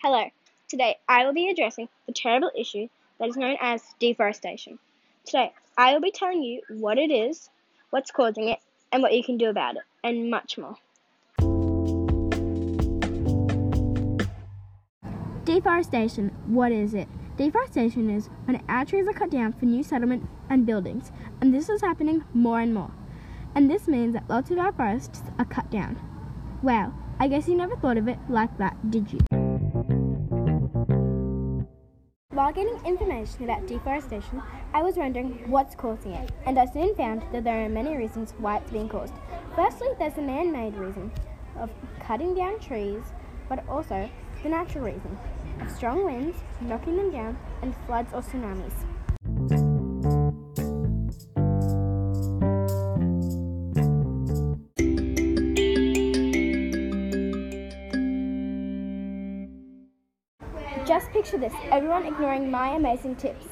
Hello. Today I will be addressing the terrible issue that is known as deforestation. Today I will be telling you what it is, what's causing it, and what you can do about it, and much more. Deforestation. What is it? Deforestation is when our trees are cut down for new settlement and buildings, and this is happening more and more. And this means that lots of our forests are cut down. Wow, I guess you never thought of it like that, did you? While getting information about deforestation, I was wondering what's causing it, and I soon found that there are many reasons why it's being caused. Firstly, there's the man made reason of cutting down trees, but also the natural reason of strong winds knocking them down and floods or tsunamis. Just picture this everyone ignoring my amazing tips.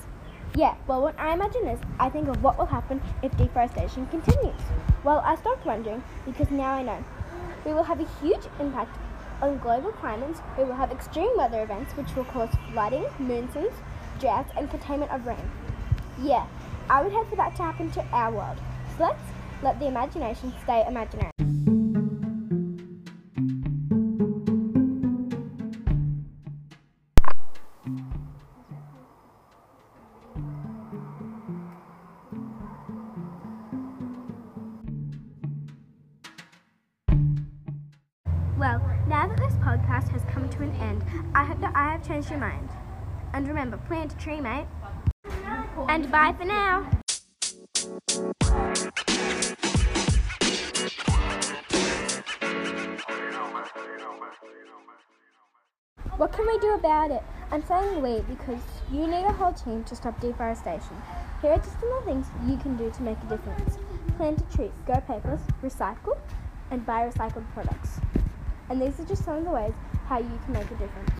Yeah, well, when I imagine this, I think of what will happen if deforestation continues. Well, I stopped wondering because now I know. We will have a huge impact on global climates. We will have extreme weather events which will cause flooding, monsoons, droughts, and containment of rain. Yeah, I would hate for that to happen to our world. So let's let the imagination stay imaginary. Well, now that this podcast has come to an end, I hope that I have changed your mind. And remember, plant a tree, mate. And bye for now. What can we do about it? I'm saying we because you need a whole team to stop deforestation. Here are just some of the things you can do to make a difference. Plant a tree, go paperless, recycle, and buy recycled products. And these are just some of the ways how you can make a difference.